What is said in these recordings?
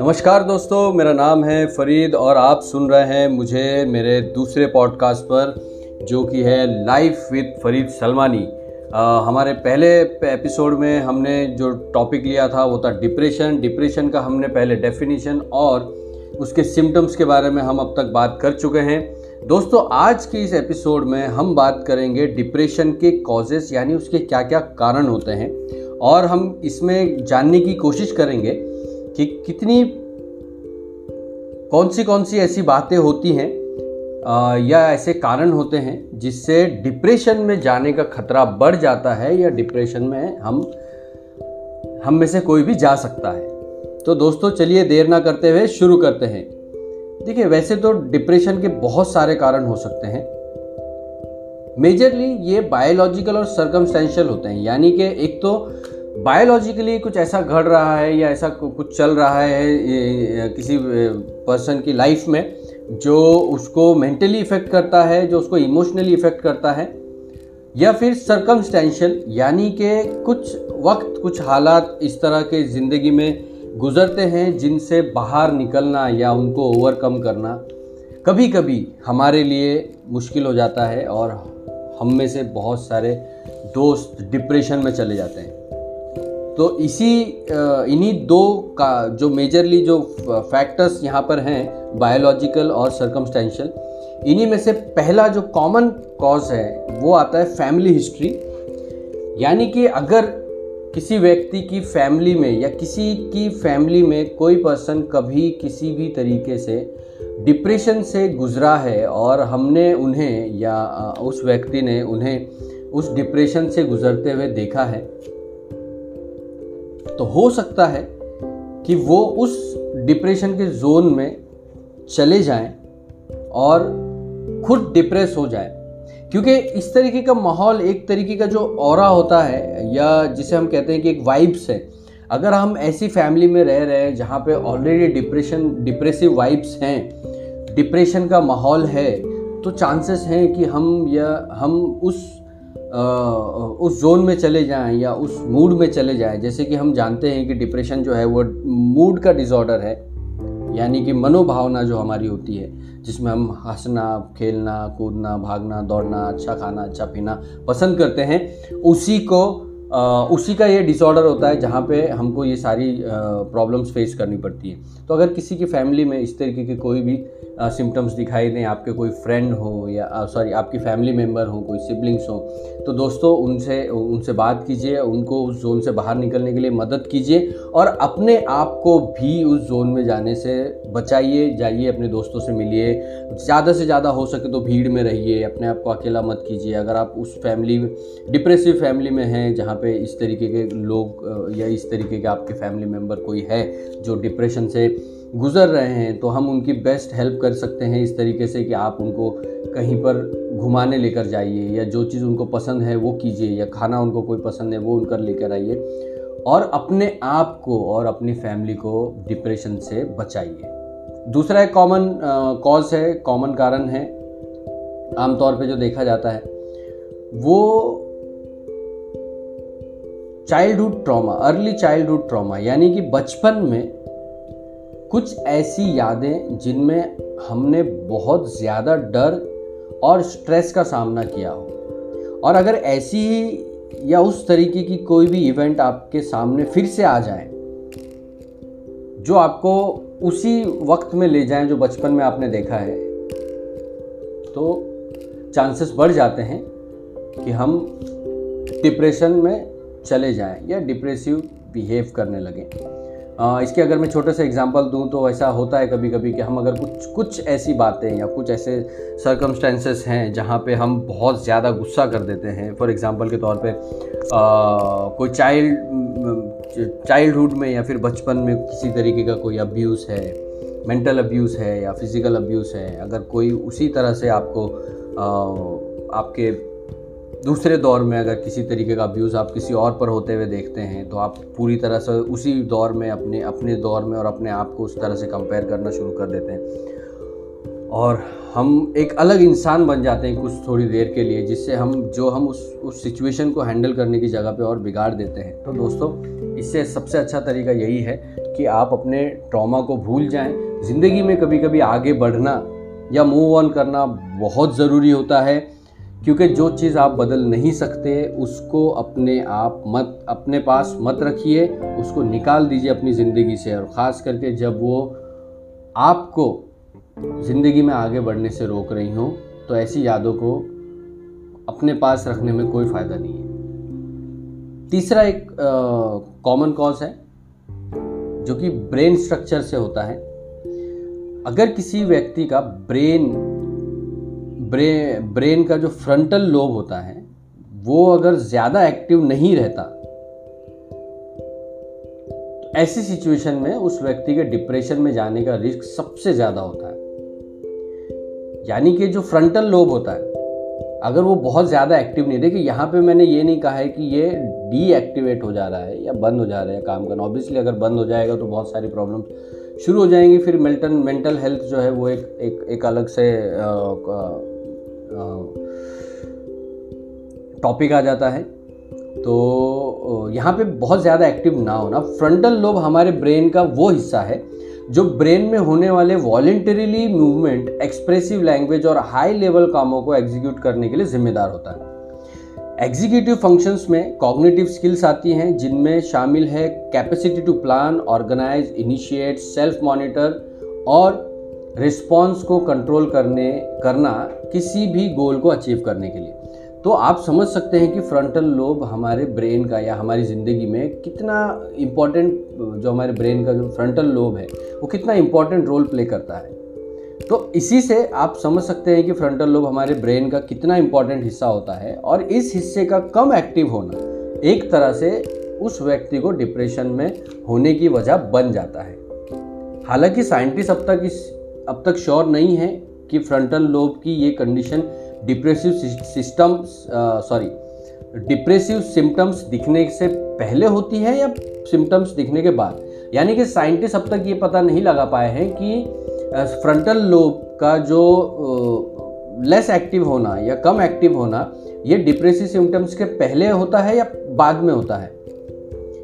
नमस्कार दोस्तों मेरा नाम है फरीद और आप सुन रहे हैं मुझे मेरे दूसरे पॉडकास्ट पर जो कि है लाइफ विद फरीद सलमानी। आ, हमारे पहले एपिसोड में हमने जो टॉपिक लिया था वो था डिप्रेशन डिप्रेशन का हमने पहले डेफिनेशन और उसके सिम्टम्स के बारे में हम अब तक बात कर चुके हैं। दोस्तों, आज के इस एपिसोड में हम बात करेंगे डिप्रेशन के कॉजेस यानी उसके क्या क्या कारण होते हैं। और हम इसमें जानने की कोशिश करेंगे कि कितनी कौन सी कौन सी ऐसी बातें होती हैं या ऐसे कारण होते हैं जिससे डिप्रेशन में जाने का खतरा बढ़ जाता है या डिप्रेशन में हम हम में से कोई भी जा सकता है। तो दोस्तों, चलिए देर ना करते हुए शुरू करते हैं। देखिए, वैसे तो डिप्रेशन के बहुत सारे कारण हो सकते हैं। मेजरली ये बायोलॉजिकल और सर्कमस्टेंशियल होते हैं। यानी कि एक तो बायोलॉजिकली कुछ ऐसा घट रहा है या ऐसा कुछ चल रहा है किसी पर्सन की लाइफ में, जो उसको मेंटली इफ़ेक्ट करता है, जो उसको इमोशनली इफ़ेक्ट करता है, या फिर सरकमस्टेंशियल यानी कि कुछ वक्त, कुछ हालात इस तरह के ज़िंदगी में गुज़रते हैं जिनसे बाहर निकलना या उनको ओवरकम करना। कभी कभी हमारे लिए मुश्किल हो जाता है और हम में से बहुत सारे दोस्त डिप्रेशन में चले जाते हैं। तो इसी इन्हीं दो का, जो मेजरली जो फैक्टर्स यहाँ पर हैं बायोलॉजिकल और सर्कमस्टेंशियल इन्हीं में से पहला जो कॉमन कॉज है, वो आता है फैमिली हिस्ट्री यानी कि अगर किसी व्यक्ति की फैमिली में या किसी की फैमिली में कोई पर्सन कभी किसी भी तरीके से डिप्रेशन से गुजरा है और हमने उन्हें या उस व्यक्ति ने उन्हें उस डिप्रेशन से गुजरते हुए देखा है तो हो सकता है कि वो उस डिप्रेशन के जोन में चले जाएँ और खुद डिप्रेस हो जाए। क्योंकि इस तरीके का माहौल एक तरीके का जो और होता है या जिसे हम कहते हैं कि एक वाइब्स है अगर हम ऐसी फैमिली में रह रहे हैं जहाँ पे ऑलरेडी डिप्रेशन डिप्रेसिव वाइब्स हैं डिप्रेशन का माहौल है तो चांसेस हैं कि हम या हम उस आ, उस जोन में चले जाएँ या उस मूड में चले जाएँ। जैसे कि हम जानते हैं कि डिप्रेशन जो है वो मूड का डिसऑर्डर है। यानी कि मनोभावना जो हमारी होती है, जिसमें हम हंसना, खेलना, कूदना, भागना, दौड़ना अच्छा खाना अच्छा पीना पसंद करते हैं, उसी को उसी का ये डिसऑर्डर होता है जहाँ पे हमको ये सारी प्रॉब्लम्स फेस करनी पड़ती है। तो अगर किसी की फैमिली में इस तरीके की कोई भी सिम्टम्स दिखाई दें, आपके कोई फ्रेंड हो या सॉरी आपकी फैमिली मेंबर हो, कोई सिबलिंग्स हो तो दोस्तों उनसे उनसे बात कीजिए, उनको उस जोन से बाहर निकलने के लिए मदद कीजिए और अपने आप को भी उस जोन में जाने से बचाइए, जाइए, अपने दोस्तों से मिलिए। ज़्यादा से ज़्यादा हो सके तो भीड़ में रहिए, अपने आप को अकेला मत कीजिए। अगर आप उस फैमिली डिप्रेसिव फैमिली में हैं, जहाँ पे इस तरीके के लोग या इस तरीके के आपके फैमिली मेंबर कोई है जो डिप्रेशन से गुज़र रहे हैं तो हम उनकी बेस्ट हेल्प कर सकते हैं इस तरीके से कि आप उनको कहीं पर घुमाने लेकर जाइए या जो चीज़ उनको पसंद है वो कीजिए या खाना उनको कोई पसंद है वो उनकर लेकर आइए और अपने आप को और अपनी फैमिली को डिप्रेशन से बचाइए। दूसरा एक कॉमन कॉज है कॉमन कारण है, आमतौर पे जो देखा जाता है, वो childhood trauma early childhood trauma यानी कि बचपन में कुछ ऐसी यादें जिनमें हमने बहुत ज़्यादा डर और स्ट्रेस का सामना किया हो। और अगर ऐसी ही या उस तरीके की कोई भी इवेंट आपके सामने फिर से आ जाए, जो आपको उसी वक्त में ले जाएँ जो बचपन में आपने देखा है तो चांसेस बढ़ जाते हैं कि हम डिप्रेशन में चले जाएँ या डिप्रेसिव बिहेव करने लगें। इसके अगर मैं छोटे से एग्जांपल दूँ तो ऐसा होता है कभी कभी कि हम अगर कुछ कुछ ऐसी बातें या कुछ ऐसे सर्कमस्टेंसेस हैं जहाँ पे हम बहुत ज़्यादा गुस्सा कर देते हैं। फॉर एग्जांपल के तौर पे आ, कोई चाइल्ड चाइल्डहुड में या फिर बचपन में किसी तरीके का कोई अब्यूज़ है मेंटल अब्यूज़ है या फ़िज़िकल अब्यूज़ है अगर कोई उसी तरह से आपको आ, आपके दूसरे दौर में अगर किसी तरीके का अब्यूज़ आप किसी और पर होते हुए देखते हैं तो आप पूरी तरह से उसी दौर में अपने अपने दौर में और अपने आप को उस तरह से कंपेयर करना शुरू कर देते हैं। और हम एक अलग इंसान बन जाते हैं कुछ थोड़ी देर के लिए, जिससे हम, जो हम उस उस सिचुएशन को हैंडल करने की जगह पे और बिगाड़ देते हैं। तो दोस्तों, इससे सबसे अच्छा तरीका यही है कि आप अपने ट्रॉमा को भूल जाएँ। ज़िंदगी में कभी कभी आगे बढ़ना या मूव ऑन करना बहुत ज़रूरी होता है। क्योंकि जो चीज़ आप बदल नहीं सकते, उसको अपने आप मत, अपने पास मत रखिए, उसको निकाल दीजिए अपनी ज़िंदगी से। और ख़ास करके जब वो आपको ज़िंदगी में आगे बढ़ने से रोक रही हो तो ऐसी यादों को अपने पास रखने में कोई फ़ायदा नहीं है। तीसरा एक कॉमन कॉज है, जो कि ब्रेन स्ट्रक्चर से होता है। अगर किसी व्यक्ति का ब्रेन ब्रेन ब्रेन का जो फ्रंटल लोब होता है, वो अगर ज़्यादा एक्टिव नहीं रहता तो ऐसी सिचुएशन में उस व्यक्ति के डिप्रेशन में जाने का रिस्क सबसे ज़्यादा होता है। यानी कि जो फ्रंटल लोब होता है, अगर वो बहुत ज़्यादा एक्टिव नहीं, देखिए यहाँ पे मैंने ये नहीं कहा है कि ये डीएक्टिवेट हो जा रहा है या बंद हो जा रहा है काम करना। ऑब्वियसली अगर बंद हो जाएगा तो बहुत सारी प्रॉब्लम शुरू हो जाएँगी। फिर मेंटल मेंटल हेल्थ जो है वो एक एक एक अलग से टॉपिक आ जाता है। तो यहाँ पे बहुत ज़्यादा एक्टिव ना होना। फ्रंटल लोब हमारे ब्रेन का वो हिस्सा है, जो ब्रेन में होने वाले वॉलेंटरीली मूवमेंट एक्सप्रेसिव लैंग्वेज और हाई लेवल कामों को एग्जीक्यूट करने के लिए जिम्मेदार होता है। एग्जीक्यूटिव फ़ंक्शंस में कॉग्निटिव स्किल्स आती हैं, जिनमें शामिल है capacity to plan organise initiate self monitor और रिस्पॉन्स को कंट्रोल करने, करना किसी भी गोल को अचीव करने के लिए। तो आप समझ सकते हैं कि फ्रंटल लोब हमारे ब्रेन का या हमारी ज़िंदगी में कितना इंपॉर्टेंट जो हमारे ब्रेन का जो फ्रंटल लोब है, वो कितना इंपॉर्टेंट रोल प्ले करता है। तो इसी से आप समझ सकते हैं कि फ्रंटल लोब हमारे ब्रेन का कितना इंपॉर्टेंट हिस्सा होता है और इस हिस्से का कम एक्टिव होना एक तरह से उस व्यक्ति को डिप्रेशन में होने की वजह बन जाता है। हालाँकि साइंटिस्ट अब तक इस, अब तक श्योर नहीं है कि फ्रंटल लोब की ये condition depressive system sorry depressive symptoms दिखने से पहले होती है या सिम्टम्स दिखने के बाद? यानी कि साइंटिस्ट अब तक ये पता नहीं लगा पाए हैं कि फ्रंटल लोब का जो लेस एक्टिव होना या कम एक्टिव होना, ये डिप्रेसिव सिम्टम्स के पहले होता है या बाद में होता है?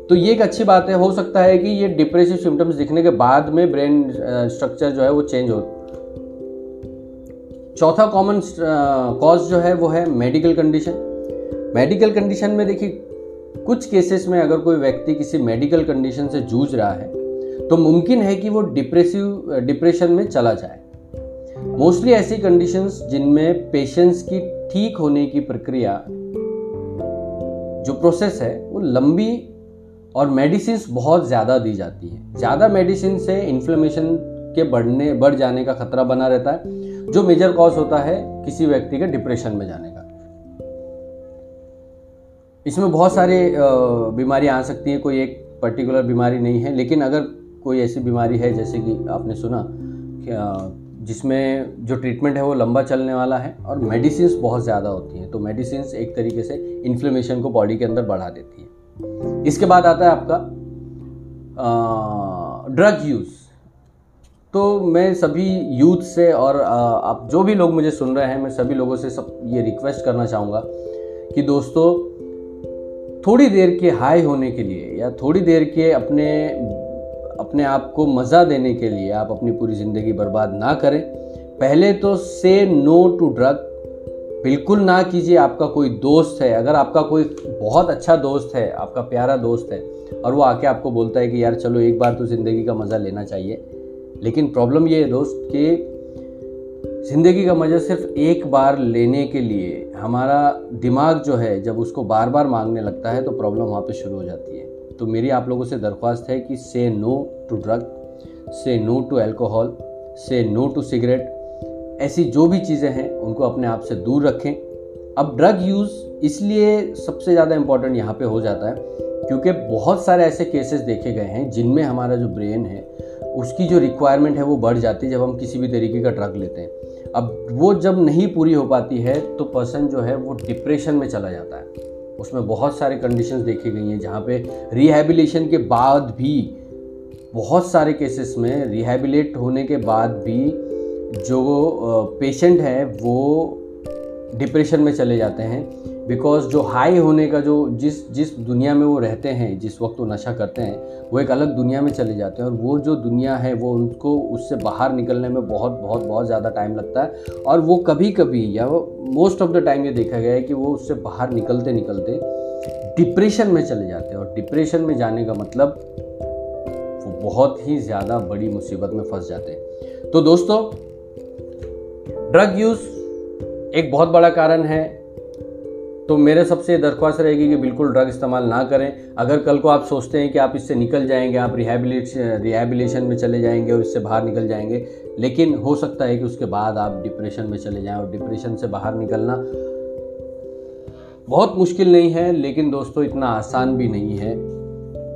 तो ये एक अच्छी बात है, हो सकता है कि ये डिप्रेसिव सिम्टम्स दिखने के बाद में ब्रेन स्ट्रक्चर जो है वो चेंज हो चौथा कॉमन कॉज uh, जो है वो है मेडिकल कंडीशन मेडिकल कंडीशन में देखिए कुछ केसेस में अगर कोई व्यक्ति किसी मेडिकल कंडीशन से जूझ रहा है तो मुमकिन है कि वो डिप्रेसिव डिप्रेशन में चला जाए. मोस्टली ऐसी कंडीशंस जिनमें पेशेंट्स की ठीक होने की प्रक्रिया जो प्रोसेस है वो लंबी और मेडिसिन बहुत ज़्यादा दी जाती है. ज़्यादा मेडिसिन से इन्फ्लेमेशन के बढ़ने, बढ़ जाने का खतरा बना रहता है, जो मेजर कॉज होता है किसी व्यक्ति के डिप्रेशन में जाने का। इसमें बहुत सारी बीमारियाँ आ सकती हैं, कोई एक पर्टिकुलर बीमारी नहीं है, लेकिन अगर कोई ऐसी बीमारी है, जैसे कि आपने सुना जिसमें जो ट्रीटमेंट है वो लंबा चलने वाला है और मेडिसिन बहुत ज़्यादा होती हैं तो मेडिसिन एक तरीके से इन्फ्लेमेशन को बॉडी के अंदर बढ़ा देती है। इसके बाद आता है आपका ड्रग यूज़ तो मैं सभी यूथ से और आप जो भी लोग मुझे सुन रहे हैं, मैं सभी लोगों से सब ये रिक्वेस्ट करना चाहूँगा कि दोस्तों, थोड़ी देर के हाई होने के लिए या थोड़ी देर के अपने अपने आप को मज़ा देने के लिए आप अपनी पूरी ज़िंदगी बर्बाद ना करें। पहले तो से नो टू ड्रग बिल्कुल ना कीजिए आपका कोई दोस्त है। अगर आपका कोई बहुत अच्छा दोस्त है, आपका प्यारा दोस्त है और वो आके आपको बोलता है कि, यार चलो एक बार तो ज़िंदगी का मज़ा लेना चाहिए। लेकिन प्रॉब्लम ये है दोस्त कि ज़िंदगी का मज़ा सिर्फ़ एक बार लेने के लिए, हमारा दिमाग जो है, जब उसको बार बार मांगने लगता है तो प्रॉब्लम वहाँ पे शुरू हो जाती है। तो मेरी आप लोगों से दरख्वास्त है कि say no to drug say no to alcohol say no to cigarette ऐसी जो भी चीज़ें हैं, उनको अपने आप से दूर रखें। अब ड्रग यूज़ इसलिए सबसे ज़्यादा इंपॉर्टेंट यहाँ पे हो जाता है, क्योंकि बहुत सारे ऐसे केसेस देखे गए हैं, जिनमें हमारा जो ब्रेन है उसकी जो रिक्वायरमेंट है वो बढ़ जाती है जब हम किसी भी तरीके का ड्रग लेते हैं। अब वो जब नहीं पूरी हो पाती है तो पर्सन जो है वो डिप्रेशन में चला जाता है। उसमें बहुत सारे कंडीशंस देखी गई हैं, जहाँ पे रिहेबिलेशन के बाद भी बहुत सारे केसेस में रिहेबिलेट होने के बाद भी जो पेशेंट हैं वो डिप्रेशन में चले जाते हैं। बिकॉज़ जो हाई होने का जो जिस जिस दुनिया में वो रहते हैं, जिस वक्त वो नशा करते हैं, वो एक अलग दुनिया में चले जाते हैं और वो जो दुनिया है, वो उनको उससे बाहर निकलने में बहुत बहुत बहुत ज़्यादा टाइम लगता है। और वो कभी कभी या वो मोस्ट ऑफ़ द टाइम ये देखा गया है कि वो उससे बाहर निकलते निकलते डिप्रेशन में चले जाते हैं। और डिप्रेशन में जाने का मतलब वो बहुत ही ज़्यादा बड़ी मुसीबत में फंस जाते हैं। तो दोस्तों ड्रग यूज़ एक बहुत बड़ा कारण है। तो मेरे सबसे दरख्वास्त रहेगी कि बिल्कुल ड्रग इस्तेमाल ना करें। अगर कल को आप सोचते हैं कि आप इससे निकल जाएँगे, आप रिहेबिलेशन रिहेबिलेशन में चले जाएँगे और इससे बाहर निकल जाएँगे, लेकिन हो सकता है कि उसके बाद आप डिप्रेशन में चले जाएँ और डिप्रेशन से बाहर निकलना बहुत मुश्किल नहीं है, लेकिन दोस्तों इतना आसान भी नहीं है।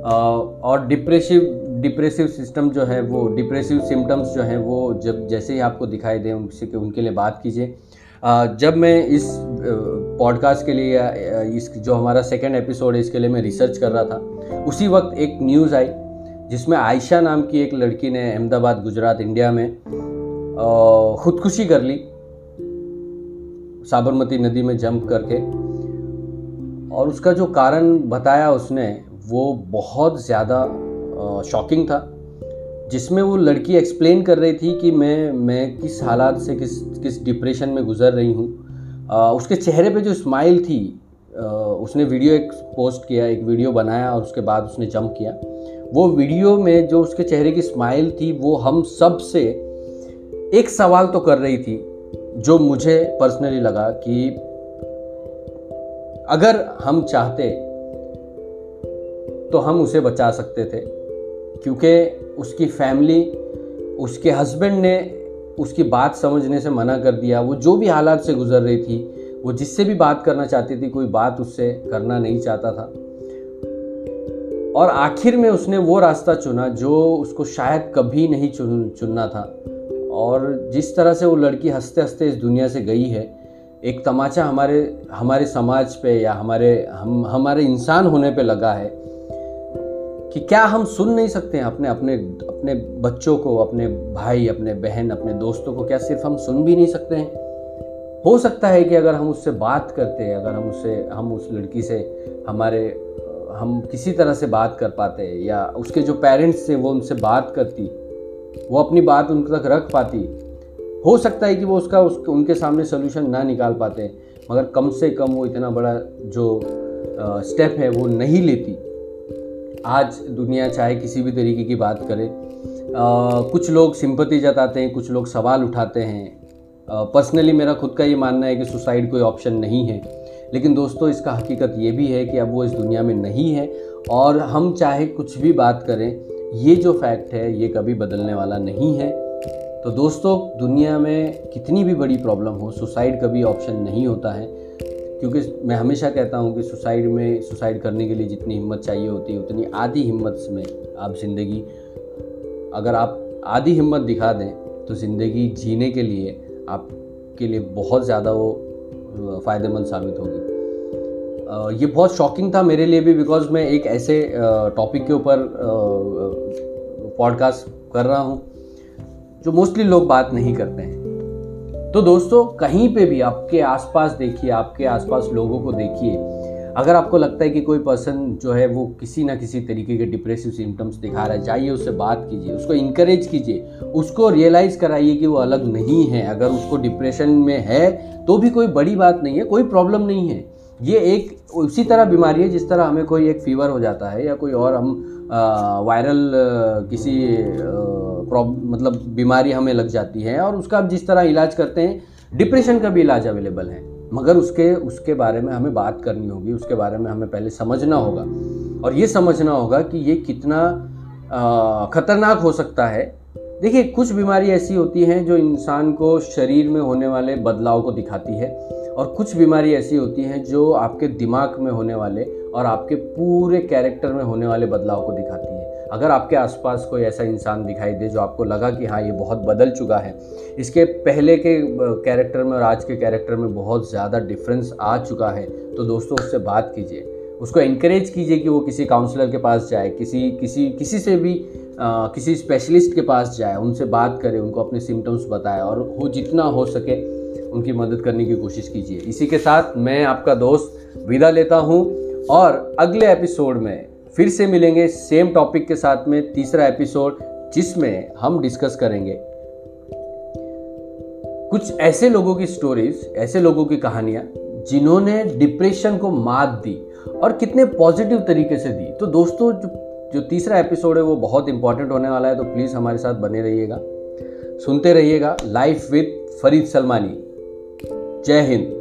और डिप्रेसिव डिप्रेसिव सिस्टम जो है वो, डिप्रेसिव सिम्टम्स जो हैं वो जब जैसे ही आपको दिखाई दें उनसे, उनके लिए बात कीजिए। जब मैं इस पॉडकास्ट के लिए इस, जो हमारा सेकेंड एपिसोड है, इसके लिए मैं रिसर्च कर रहा था। उसी वक्त एक न्यूज़ आई, जिसमें आयशा नाम की एक लड़की ने अहमदाबाद, गुजरात, इंडिया में खुदकुशी कर ली, साबरमती नदी में जंप करके। और उसका जो कारण बताया उसने, वो बहुत ज़्यादा शॉकिंग था, जिसमें वो लड़की एक्सप्लेन कर रही थी कि मैं मैं किस हालात से, किस किस डिप्रेशन में गुज़र रही हूँ। उसके चेहरे पे जो स्माइल थी उसने वीडियो एक पोस्ट किया, एक वीडियो बनाया और उसके बाद उसने जंप किया। वो वीडियो में जो उसके चेहरे की स्माइल थी, वो हम सबसे एक सवाल तो कर रही थी, जो मुझे पर्सनली लगा कि अगर हम चाहते तो हम उसे बचा सकते थे, क्योंकि उसकी फैमिली उसके हस्बैंड ने उसकी बात समझने से मना कर दिया, वो जो भी हालात से गुजर रही थी, वो जिससे भी बात करना चाहती थी, कोई बात उससे करना नहीं चाहता था। और आखिर में उसने वो रास्ता चुना जो उसको शायद कभी नहीं चुन, चुनना था। और जिस तरह से वो लड़की हँसते हँसते इस दुनिया से गई है, एक तमाचा हमारे हमारे समाज पे या हमारे, हम, हमारे इंसान होने पे लगा है कि क्या हम सुन नहीं सकते हैं अपने अपने अपने बच्चों को, अपने भाई, अपने बहन, अपने दोस्तों को? क्या सिर्फ़ हम सुन भी नहीं सकते हैं? हो सकता है कि अगर हम उससे बात करते हैं, अगर हम उससे हम उस लड़की से, हमारे, हम किसी तरह से बात कर पाते हैं, या उसके जो पेरेंट्स थे वो उनसे बात करती, वो अपनी बात उन तक रख पाती, हो सकता है कि वो उसका उस उनके सामने सोल्यूशन ना निकाल पाते, मगर कम से कम वो इतना बड़ा जो स्टेप है वो नहीं लेती। आज दुनिया चाहे किसी भी तरीके की बात करे आ, कुछ लोग सिंपति जताते हैं कुछ लोग सवाल उठाते हैं। पर्सनली मेरा खुद का ये मानना है कि सुसाइड कोई ऑप्शन नहीं है। लेकिन दोस्तों इसका हकीकत ये भी है कि अब वो इस दुनिया में नहीं है और हम चाहे कुछ भी बात करें ये जो फैक्ट है ये कभी बदलने वाला नहीं है। तो दोस्तों दुनिया में कितनी भी बड़ी प्रॉब्लम हो सुसाइड कभी ऑप्शन नहीं होता है। क्योंकि मैं हमेशा कहता हूँ कि सुसाइड में, सुसाइड करने के लिए जितनी हिम्मत चाहिए होती है, उतनी आधी हिम्मत में आप ज़िंदगी, अगर आप आधी हिम्मत दिखा दें तो ज़िंदगी जीने के लिए आपके लिए बहुत ज़्यादा वो फ़ायदेमंद साबित होगी। ये बहुत शॉकिंग था मेरे लिए भी बिकॉज़ मैं एक ऐसे टॉपिक के ऊपर पॉडकास्ट कर रहा हूँ, जो मोस्टली लोग बात नहीं करते हैं। तो दोस्तों, कहीं पे भी आपके आसपास देखिए, आपके आसपास लोगों को देखिए, अगर आपको लगता है कि कोई पर्सन जो है वो किसी ना किसी तरीके के डिप्रेसिव सिम्टम्स दिखा रहा है, जाइए उससे बात कीजिए, उसको इंकरेज कीजिए, उसको रियलाइज़ कराइए कि वो अलग नहीं है। अगर उसको डिप्रेशन में है तो भी कोई बड़ी बात नहीं है, कोई प्रॉब्लम नहीं है। ये एक उसी तरह बीमारी है जिस तरह हमें कोई एक फीवर हो जाता है या कोई और हम वायरल किसी आ, मतलब बीमारी हमें लग जाती है और उसका आप जिस तरह इलाज करते हैं डिप्रेशन का भी इलाज अवेलेबल है। मगर उसके उसके बारे में हमें बात करनी होगी उसके बारे में हमें पहले समझना होगा। और ये समझना होगा कि ये कितना ख़तरनाक हो सकता है। देखिए कुछ बीमारी ऐसी होती हैं जो इंसान को शरीर में होने वाले बदलाव को दिखाती है और कुछ बीमारी ऐसी होती हैं जो आपके दिमाग में होने वाले और आपके पूरे कैरेक्टर में होने वाले बदलाव को दिखाती है। अगर आपके आसपास कोई ऐसा इंसान दिखाई दे जो आपको लगा कि हाँ ये बहुत बदल चुका है इसके पहले के कैरेक्टर में और आज के कैरेक्टर में बहुत ज़्यादा डिफरेंस आ चुका है तो दोस्तों उससे बात कीजिए। उसको इंकरेज कीजिए कि वो किसी काउंसलर के पास जाए किसी किसी किसी से भी आ, किसी स्पेशलिस्ट के पास जाए उनसे बात करें उनको अपने सिम्टम्स बताए और हो जितना हो सके उनकी मदद करने की कोशिश कीजिए। इसी के साथ मैं आपका दोस्त विदा लेता हूँ। और अगले एपिसोड में फिर से मिलेंगे सेम टॉपिक के साथ में तीसरा एपिसोड जिसमें हम डिस्कस करेंगे। कुछ ऐसे लोगों की स्टोरीज ऐसे लोगों की कहानियाँ, जिन्होंने डिप्रेशन को मात दी और कितने पॉजिटिव तरीके से दी। तो दोस्तों, जो जो तीसरा एपिसोड है, वो बहुत इंपॉर्टेंट होने वाला है तो प्लीज़ हमारे साथ बने रहिएगा। सुनते रहिएगा लाइफ विद फरीद सलमानी। जय हिंद।